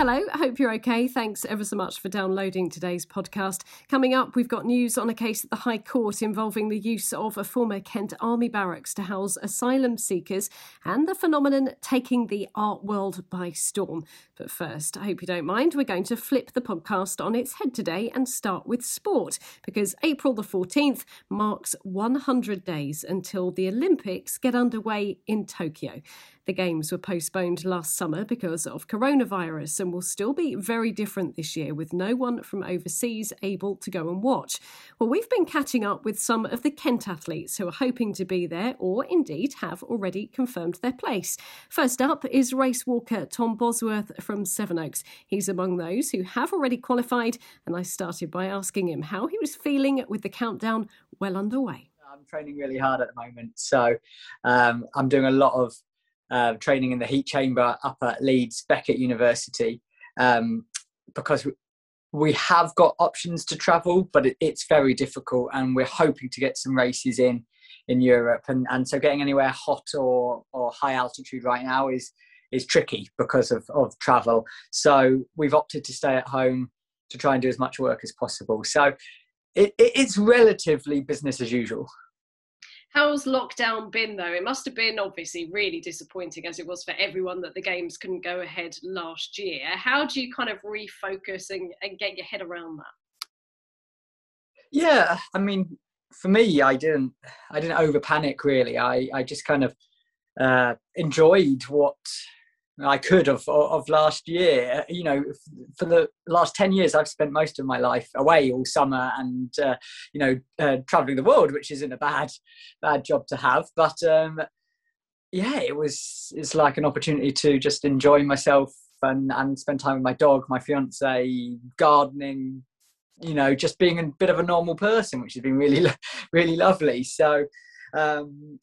Hello, I hope you're okay. Thanks ever so much for downloading today's podcast. Coming up, we've got news on a case at the High Court involving the use of a former Kent Army barracks to house asylum seekers and the phenomenon taking the art world by storm. But first, I hope you don't mind, we're going to flip the podcast on its head today and start with sport because April the 14th marks 100 days until the Olympics get underway in Tokyo. The Games were postponed last summer because of coronavirus and will still be very different this year with no one from overseas able to go and watch. Well, we've been catching up with some of the Kent athletes who are hoping to be there or indeed have already confirmed their place. First up is race walker Tom Bosworth from Sevenoaks. He's among those who have already qualified, and I started by asking him how he was feeling with the countdown well underway. I'm training really hard at the moment, so um, I'm doing a lot of uh, training in the heat chamber up at Leeds Beckett University um, because we have got options to travel, but it, it's very difficult, and we're hoping to get some races in in Europe, and and so getting anywhere hot or or high altitude right now is is tricky because of of travel. So we've opted to stay at home to try and do as much work as possible. So it, it, it's relatively business as usual. How's lockdown been though? It must have been obviously really disappointing as it was for everyone that the games couldn't go ahead last year. How do you kind of refocus and, and get your head around that? Yeah, I mean, for me, I didn't, I didn't over panic really. I, I just kind of uh, enjoyed what I could of of last year. You know, for the last ten years, I've spent most of my life away all summer and uh, you know uh, traveling the world, which isn't a bad bad job to have. But um, yeah, it was it's like an opportunity to just enjoy myself and and spend time with my dog, my fiance, gardening. You know, just being a bit of a normal person, which has been really really lovely. So um,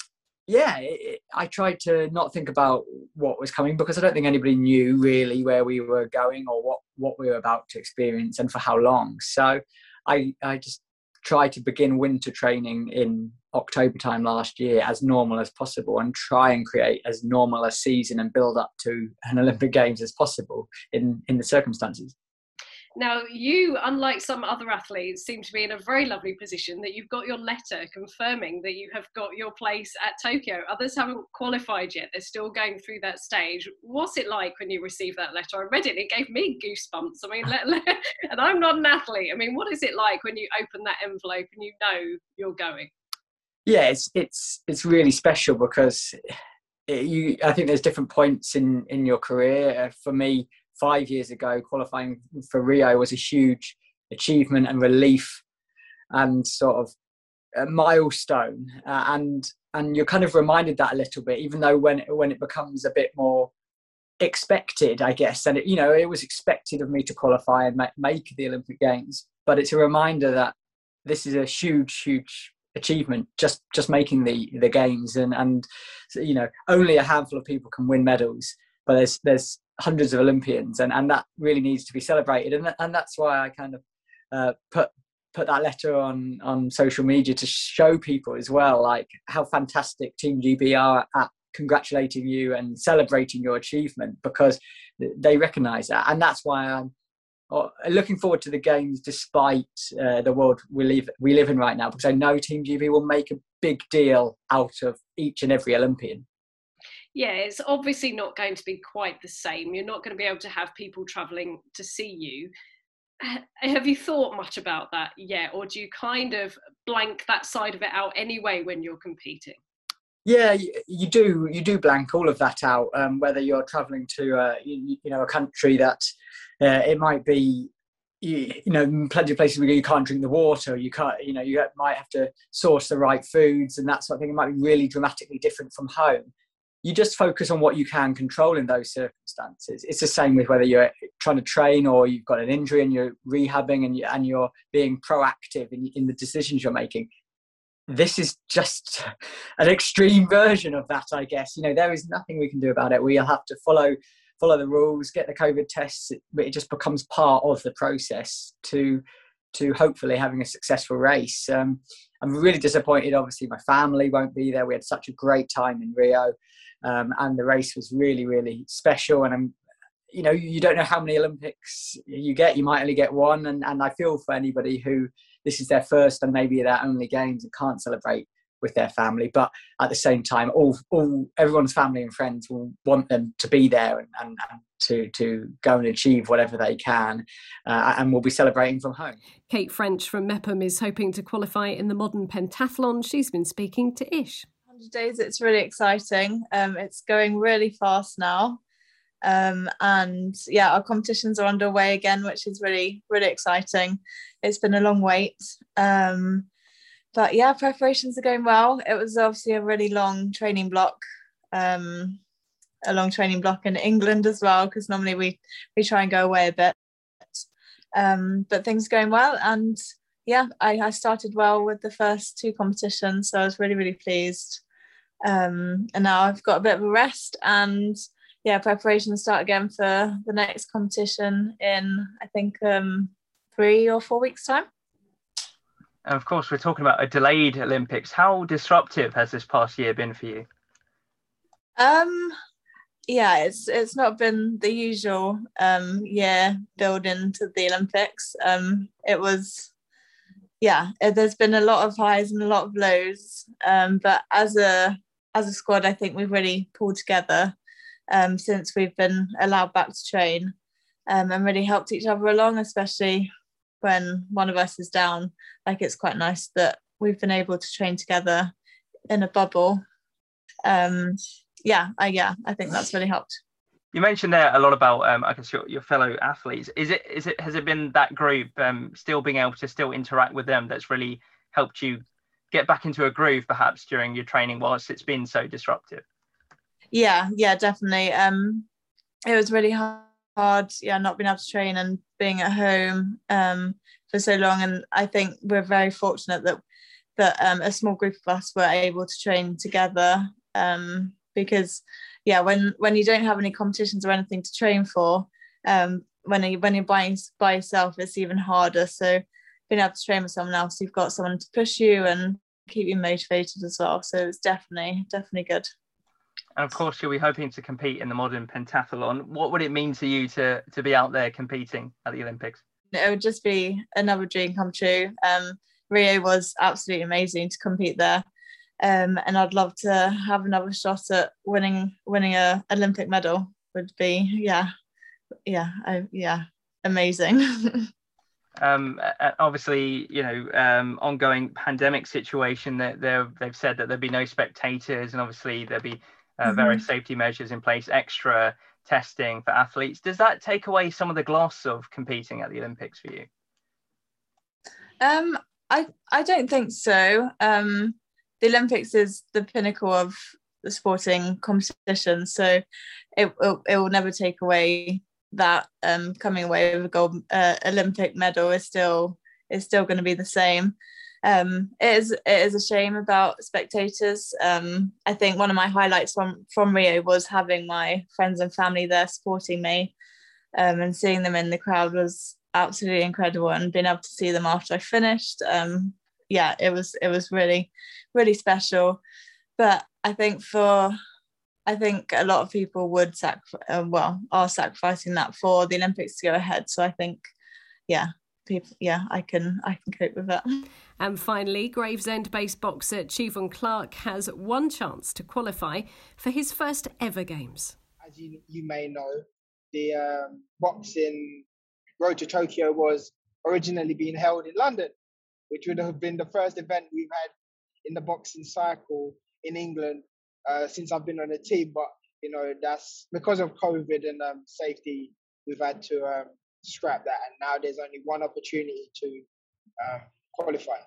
yeah, it, I tried to not think about what was coming because I don't think anybody knew really where we were going or what, what we were about to experience and for how long. So I, I just tried to begin winter training in October time last year as normal as possible and try and create as normal a season and build up to an Olympic Games as possible in, in the circumstances. Now, you, unlike some other athletes, seem to be in a very lovely position that you've got your letter confirming that you have got your place at Tokyo. Others haven't qualified yet, they're still going through that stage. What's it like when you receive that letter? I read it, it gave me goosebumps. I mean, let, let, and I'm not an athlete. I mean, what is it like when you open that envelope and you know you're going? Yeah, it's it's it's really special because it, you. I think there's different points in in your career. Uh, for me, five years ago, qualifying for Rio was a huge achievement and relief and sort of a milestone. Uh, and and you're kind of reminded that a little bit, even though when when it becomes a bit more expected, I guess, and it, you know it was expected of me to qualify and make, make the Olympic Games, but it's a reminder that this is a huge, huge achievement just just making the the games and and you know only a handful of people can win medals but there's there's hundreds of Olympians, and, and that really needs to be celebrated. And and that's why I kind of uh, put put that letter on on social media to show people as well, like how fantastic Team GB are at congratulating you and celebrating your achievement because they recognise that, and that's why I'm uh, looking forward to the games despite uh, the world we live we live in right now because I know Team GB will make a big deal out of each and every Olympian yeah, it's obviously not going to be quite the same. You're not going to be able to have people traveling to see you. Have you thought much about that yet, or do you kind of blank that side of it out anyway when you're competing? Yeah, you, do. You do blank all of that out. Um, whether you're traveling to, uh, you, you, know, a country that uh, it might be you, you, know plenty of places where you can't drink the water you can't you know you might have to source the right foods and that sort of thing it might be really dramatically different from home you just focus on what you can control in those circumstances. It's the same with whether you're trying to train or you've got an injury and you're rehabbing and, you, and you're being proactive in, in the decisions you're making. this is just an extreme version of that, I guess. You know, there is nothing we can do about it. We'll have to follow follow the rules, get the COVID tests, but it just becomes part of the process to to hopefully having a successful race. Um, I'm really disappointed. Obviously, my family won't be there. We had such a great time in Rio, um, and the race was really, really special. And I'm, you know, you don't know how many Olympics you get. You might only get one, and and I feel for anybody who this is their first and maybe their only games and can't celebrate with their family. But at the same time, all, all everyone's family and friends will want them to be there and, and, and to to go and achieve whatever they can, uh, and we'll be celebrating from home. Kate French from Meopham is hoping to qualify in the modern pentathlon. She's been speaking to Ish. 100 days, it's really exciting. Um, it's going really fast now. Um, and yeah, our competitions are underway again, which is really, really exciting. It's been a long wait. Um, but yeah, preparations are going well. It was obviously a really long training block, um, a long training block in England as well, because normally we we try and go away a bit. Um, but things are going well, and yeah, I, I started well with the first two competitions, so I was really really pleased. Um, and now I've got a bit of a rest, and yeah, preparations start again for the next competition in I think um, three or four weeks time. And of course, we're talking about a delayed Olympics. How disruptive has this past year been for you? Um, yeah, it's it's not been the usual um, year building to the Olympics. Um, it was, yeah, it, there's been a lot of highs and a lot of lows. Um, but as a as a squad, I think we've really pulled together um, since we've been allowed back to train um, and really helped each other along, especially when one of us is down, like it's quite nice that we've been able to train together in a bubble. Um, yeah, I yeah, I think that's really helped. You mentioned there a lot about, um, I guess, your, your fellow athletes. Is it is it has it been that group um, still being able to still interact with them that's really helped you get back into a groove, perhaps during your training, whilst it's been so disruptive? Yeah, yeah, definitely. Um, it was really hard yeah, not being able to train and being at home um, for so long. And I think we're very fortunate that that um, a small group of us were able to train together um, because, yeah, when when you don't have any competitions or anything to train for, um, when you when you're by, by yourself, it's even harder. So being able to train with someone else, you've got someone to push you and keep you motivated as well. So it's definitely definitely good. And of course, you'll be hoping to compete in the modern pentathlon. What would it mean to you to to be out there competing at the Olympics? It would just be another dream come true. Um, Rio was absolutely amazing to compete there, um, and I'd love to have another shot at winning winning a Olympic medal. Would be yeah, yeah, I, yeah, amazing. um, obviously, you know, um, ongoing pandemic situation. That they've said that there'd be no spectators, and obviously there'd be uh, mm-hmm. various safety measures in place, extra testing for athletes. Does that take away some of the gloss of competing at the Olympics for you? Um, I I don't think so. Um, the Olympics is the pinnacle of the sporting competition, so it it, it will never take away that. Um, coming away with a gold uh, Olympic medal is still is still going to be the same um, it is it is a shame about spectators. Um, I think one of my highlights from from Rio was having my friends and family there supporting me, um, and seeing them in the crowd was absolutely incredible. And being able to see them after I finished, um, yeah, it was it was really really special. But I think for I think a lot of people would sac uh, well are sacrificing that for the Olympics to go ahead. So I think, yeah, people, yeah, I can I can cope with that. And finally, Gravesend-based boxer Cheavon Clarke has one chance to qualify for his first ever games. As you, you may know, the um, boxing Road to Tokyo was originally being held in London, which would have been the first event we've had in the boxing cycle in England uh, since I've been on the team. But you know, that's because of COVID and um, safety, we've had to um, scrap that, and now there's only one opportunity to um, qualify.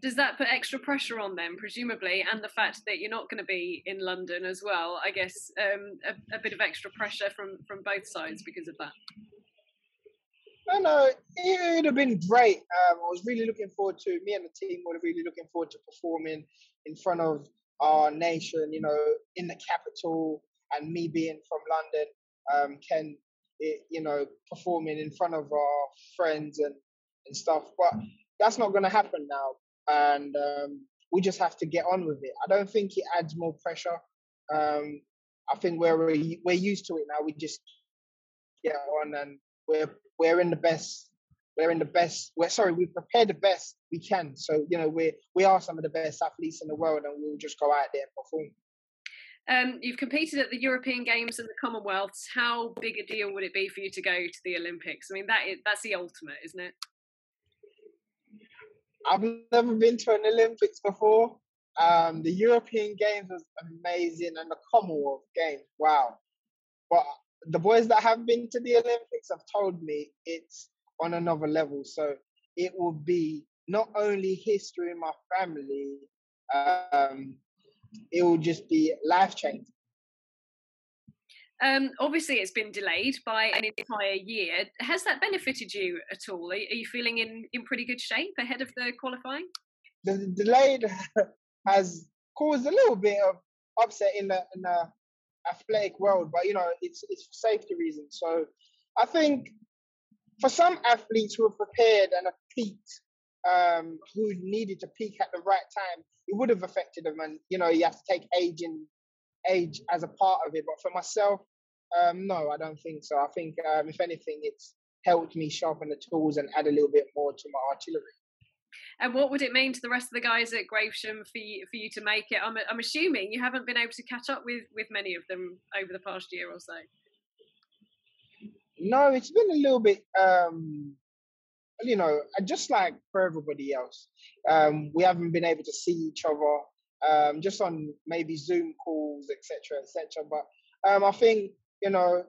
Does that put extra pressure on them, presumably, and the fact that you're not going to be in London as well? I guess um, a, a, bit of extra pressure from from both sides because of that. No, no, it would have been great. Um, I was really looking forward to me and the team were really looking forward to performing in front of our nation. You know, in the capital, and me being from London, um, Ken, it, you know, performing in front of our friends and and stuff. But that's not going to happen now, and um, we just have to get on with it. I don't think it adds more pressure. Um, I think we're we're used to it now. We just get on and we're we're in the best we're in the best we're sorry we prepare the best we can so you know we we are some of the best athletes in the world and we'll just go out there and perform um, you've competed at the European Games and the Commonwealths. How big a deal would it be for you to go to the Olympics? I mean, that is that's the ultimate, isn't it? I've never been to an Olympics before. Um, the European Games was amazing, and the Commonwealth Games, wow. But the boys that have been to the Olympics have told me it's on another level. So it will be not only history in my family, um, it will just be life changing. Um, obviously, it's been delayed by an entire year. Has that benefited you at all? Are, you feeling in, in pretty good shape ahead of the qualifying? The, the delayed has caused a little bit of upset in the, in the athletic world, but you know, it's it's for safety reasons. So I think for some athletes who have prepared and peaked, um, who needed to peak at the right time, it would have affected them. And you know, you have to take age in age as a part of it. But for myself, um, no, I don't think so. I think um, if anything, it's helped me sharpen the tools and add a little bit more to my artillery. And what would it mean to the rest of the guys at Gravesham for you, for you to make it? I'm, I'm assuming you haven't been able to catch up with, with many of them over the past year or so. No, it's been a little bit, um, you know, just like for everybody else. Um, we haven't been able to see each other um, just on maybe Zoom calls, etc., etc. But um, I think you know,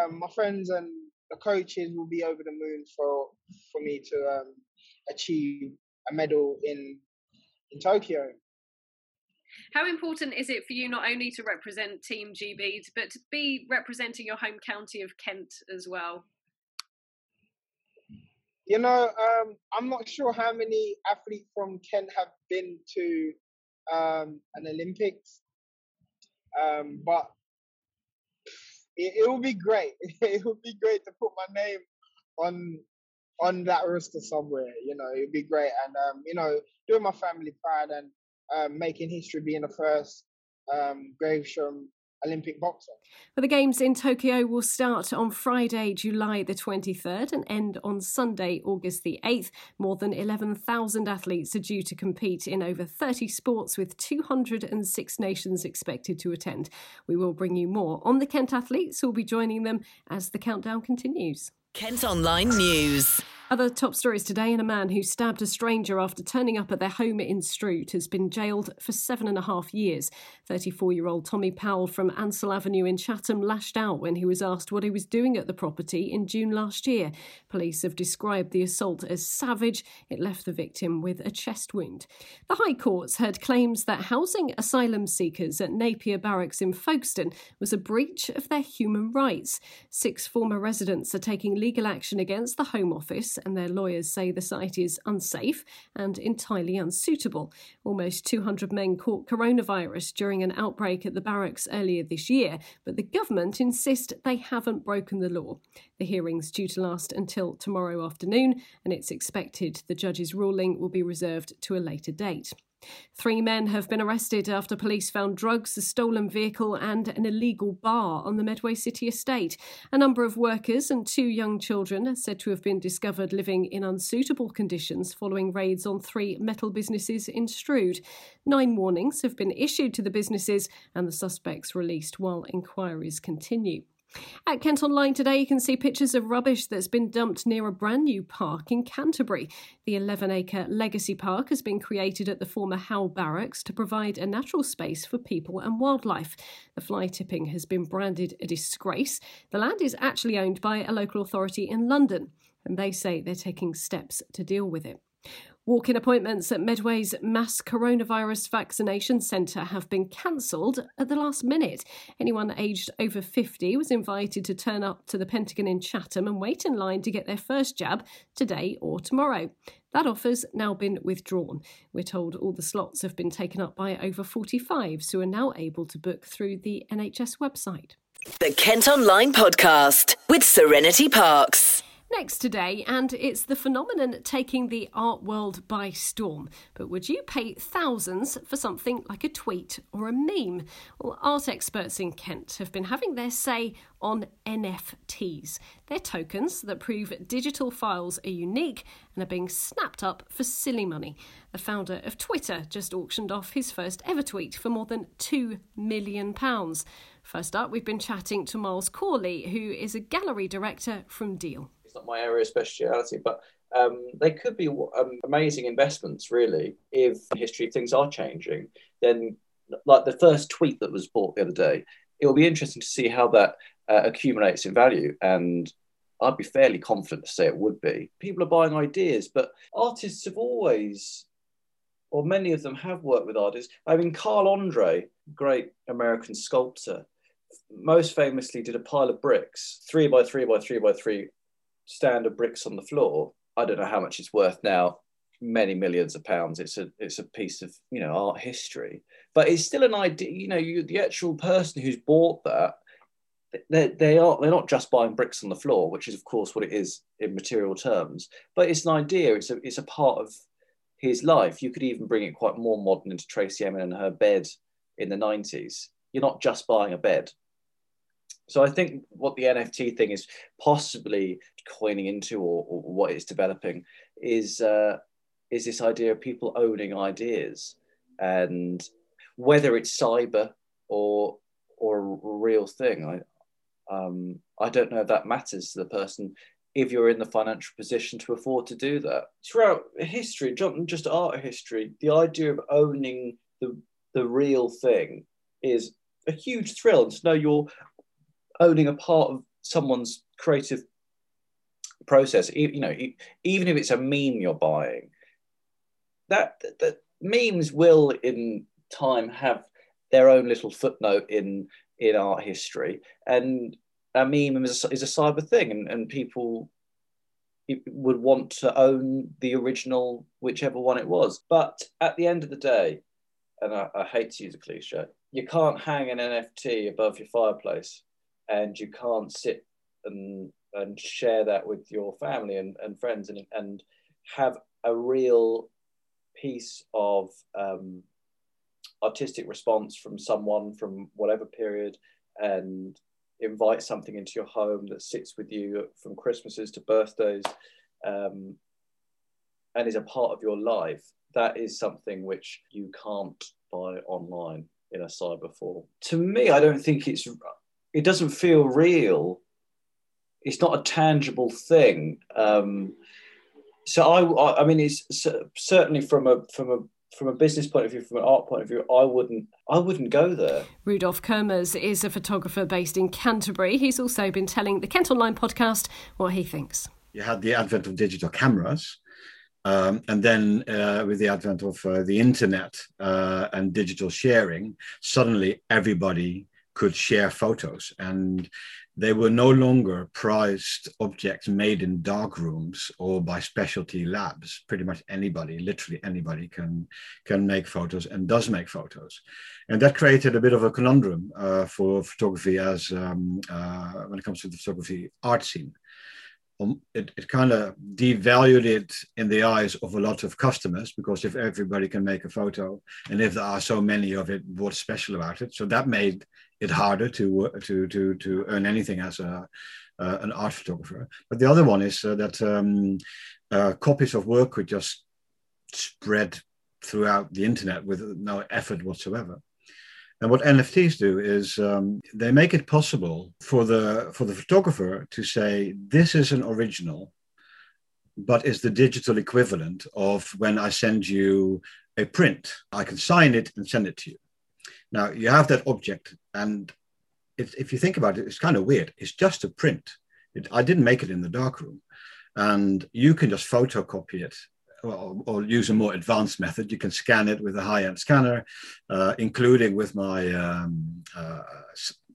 um, my friends and the coaches will be over the moon for for me to um, achieve a medal in in Tokyo. How important is it for you not only to represent Team GB, but to be representing your home county of Kent as well? You know, um, I'm not sure how many athletes from Kent have been to um, an Olympics, um, but it, it would be great. it would be great to put my name on on that roster somewhere. You know, it'd be great, and um, you know, doing my family proud and um, making history, being the first um, Gravesham Olympic boxer. Well, the Games in Tokyo will start on Friday, July the 23rd and end on Sunday, August the 8th. More than 11,000 athletes are due to compete in over 30 sports with 206 nations expected to attend. We will bring you more on the Kent athletes who will be joining them as the countdown continues. Kent Online News. Other top stories today, and a man who stabbed a stranger after turning up at their home in Strood has been jailed for seven and a half years. 34 year old Tommy Powell from Ansell Avenue in Chatham lashed out when he was asked what he was doing at the property in June last year. Police have described the assault as savage. It left the victim with a chest wound. The High Court's heard claims that housing asylum seekers at Napier Barracks in Folkestone was a breach of their human rights. Six former residents are taking legal action against the Home Office and their lawyers say the site is unsafe and entirely unsuitable. Almost 200 men caught coronavirus during an outbreak at the barracks earlier this year, but the government insist they haven't broken the law. The hearing's due to last until tomorrow afternoon, and it's expected the judge's ruling will be reserved to a later date. Three men have been arrested after police found drugs, a stolen vehicle, and an illegal bar on the Medway City estate. A number of workers and two young children are said to have been discovered living in unsuitable conditions following raids on three metal businesses in Strood. Nine warnings have been issued to the businesses, and the suspects released while inquiries continue. At Kent Online today, you can see pictures of rubbish that's been dumped near a brand new park in Canterbury. The 11 acre Legacy Park has been created at the former Howe Barracks to provide a natural space for people and wildlife. The fly tipping has been branded a disgrace. The land is actually owned by a local authority in London, and they say they're taking steps to deal with it. Walk in appointments at Medway's mass coronavirus vaccination centre have been cancelled at the last minute. Anyone aged over 50 was invited to turn up to the Pentagon in Chatham and wait in line to get their first jab today or tomorrow. That offer's now been withdrawn. We're told all the slots have been taken up by over 45s who are now able to book through the NHS website. The Kent Online Podcast with Serenity Parks. Next today, and it's the phenomenon taking the art world by storm. But would you pay thousands for something like a tweet or a meme? Well, art experts in Kent have been having their say on NFTs. They're tokens that prove digital files are unique and are being snapped up for silly money. The founder of Twitter just auctioned off his first ever tweet for more than £2 million. First up, we've been chatting to Miles Corley, who is a gallery director from Deal it's not my area of speciality, but um, they could be um, amazing investments, really, if history of things are changing. Then, like the first tweet that was bought the other day, it will be interesting to see how that uh, accumulates in value. And I'd be fairly confident to say it would be. People are buying ideas, but artists have always, or many of them have worked with artists. I mean, Carl Andre, great American sculptor, most famously did a pile of bricks, three by three by three by three stand of bricks on the floor. I don't know how much it's worth now, many millions of pounds. It's a it's a piece of you know art history, but it's still an idea. You know, you the actual person who's bought that. They, they are they're not just buying bricks on the floor, which is of course what it is in material terms, but it's an idea. It's a it's a part of his life. You could even bring it quite more modern into Tracey Emin and her bed in the 90s. You're not just buying a bed. So I think what the NFT thing is possibly coining into, or, or what it's developing, is uh, is this idea of people owning ideas, and whether it's cyber or or a real thing. I um, I don't know if that matters to the person if you're in the financial position to afford to do that. Throughout history, just art history, the idea of owning the the real thing is a huge thrill and to know you're owning a part of someone's creative process you know even if it's a meme you're buying that that memes will in time have their own little footnote in in art history. And a meme is a, is a cyber thing and, and people would want to own the original whichever one it was. But at the end of the day and I, I hate to use a cliche you can't hang an nft above your fireplace and you can't sit and and share that with your family and, and friends and, and have a real piece of um, artistic response from someone from whatever period and invite something into your home that sits with you from Christmases to birthdays um, and is a part of your life, that is something which you can't buy online in a cyber form. To me, I don't think it's it doesn't feel real. It's not a tangible thing. Um, so I, I mean, it's certainly from a from a from a business point of view, from an art point of view, I wouldn't I wouldn't go there. Rudolf Kermers is a photographer based in Canterbury. He's also been telling the Kent Online podcast what he thinks. You had the advent of digital cameras, um, and then uh, with the advent of uh, the internet uh, and digital sharing, suddenly everybody could share photos and they were no longer prized objects made in dark rooms or by specialty labs. Pretty much anybody literally anybody can can make photos and does make photos. And that created a bit of a conundrum uh, for photography as um, uh, when it comes to the photography art scene. Um, it, it kind of devalued it in the eyes of a lot of customers because if everybody can make a photo and if there are so many of it what's special about it? So that made it harder to to to to earn anything as a uh, an art photographer. But the other one is uh, that um, uh, copies of work could just spread throughout the internet with no effort whatsoever. And what NFTs do is um, they make it possible for the for the photographer to say this is an original, but is the digital equivalent of when I send you a print. I can sign it and send it to you. Now you have that object, and if you think about it, it's kind of weird. It's just a print. It, I didn't make it in the darkroom, and you can just photocopy it or, or, use a more advanced method. You can scan it with a high-end scanner, uh, including with my um, uh,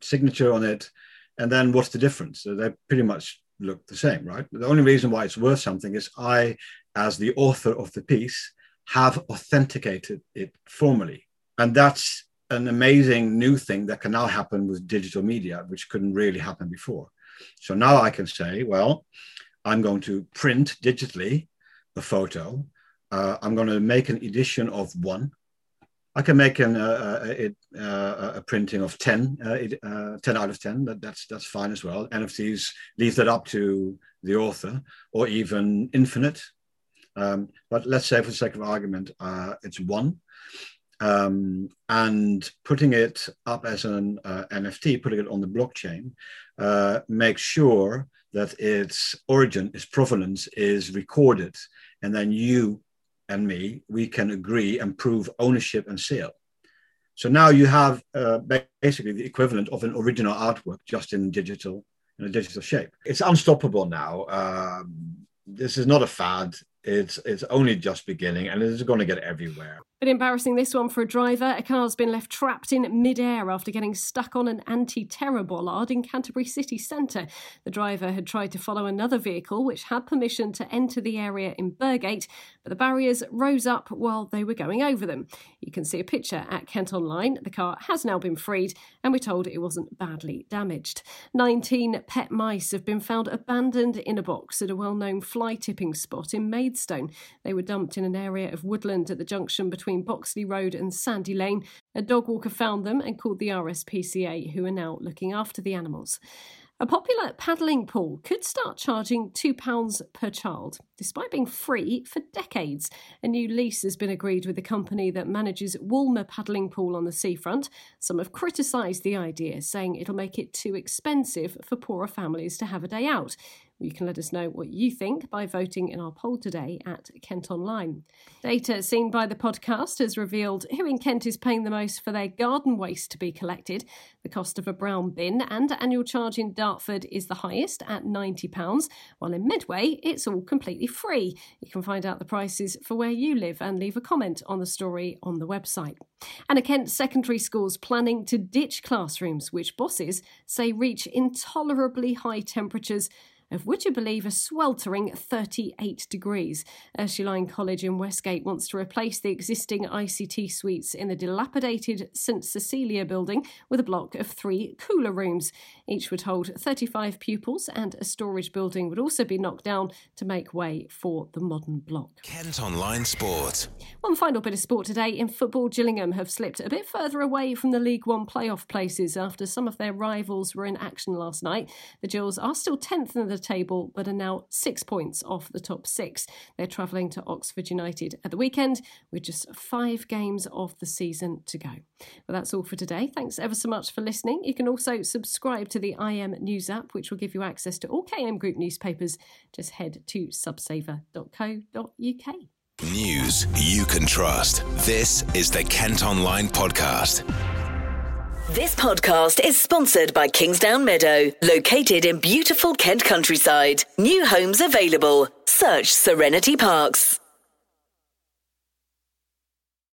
signature on it. And then what's the difference? So they pretty much look the same, right? The only reason why it's worth something is I, as the author of the piece, have authenticated it formally. And that's an amazing new thing that can now happen with digital media, which couldn't really happen before. So now I can say, well, I'm going to print digitally a photo. Uh, I'm going to make an edition of one. I can make an, uh, a, uh, uh, a, printing of 10, uh, uh, 10 out of 10. That, that's, that's fine as well. NFTs leave that up to the author or even infinite. Um, but let's say for the sake of argument, it's one um, and putting it up as an uh, NFT, putting it on the blockchain, uh, makes sure that its origin, its provenance is recorded. And then you and me, we can agree and prove ownership and sale. So now you have uh, basically the equivalent of an original artwork just in digital, in a digital shape. It's unstoppable now. Um, this is not a fad. It's it's only just beginning, and it's going to get everywhere. Bit embarrassing this one for a driver. A car's been left trapped in mid-air after getting stuck on an anti-terror bollard in Canterbury city centre. The driver had tried to follow another vehicle which had permission to enter the area in Burgate, but the barriers rose up while they were going over them. You can see a picture at Kent Online. The car has now been freed and we're told it wasn't badly damaged. 19 pet mice have been found abandoned in a box at a well-known fly tipping spot in Maidstone. They were dumped in an area of woodland at the junction between between Boxley Road and Sandy Lane. A dog walker found them and called the RSPCA, who are now looking after the animals. A popular paddling pool could start charging £2 per child. Despite being free for decades, a new lease has been agreed with the company that manages Walmer Paddling Pool on the seafront. Some have criticised the idea, saying it'll make it too expensive for poorer families to have a day out. You can let us know what you think by voting in our poll today at Kent Online. Data seen by the podcast has revealed who in Kent is paying the most for their garden waste to be collected. The cost of a brown bin and annual charge in Dartford is the highest at £90, while in Medway it's all completely free. You can find out the prices for where you live and leave a comment on the story on the website. And a Kent secondary school's planning to ditch classrooms which bosses say reach intolerably high temperatures of which I believe a sweltering 38 degrees. Ursuline College in Westgate wants to replace the existing ICT suites in the dilapidated St Cecilia building with a block of three cooler rooms. Each would hold 35 pupils, and a storage building would also be knocked down to make way for the modern block. Kent Online Sport. One final bit of sport today in football, Gillingham have slipped a bit further away from the League One playoff places after some of their rivals were in action last night. The Gills are still 10th in the the table, but are now six points off the top six. They're travelling to Oxford United at the weekend with just five games of the season to go. Well, that's all for today. Thanks ever so much for listening. You can also subscribe to the KM News app, which will give you access to all KM Group newspapers. Just head to subsaver.co.uk. News you can trust. This is the Kent Online Podcast. This podcast is sponsored by Kingsdown Meadow, located in beautiful Kent countryside. New homes available. Search Serenity Parks.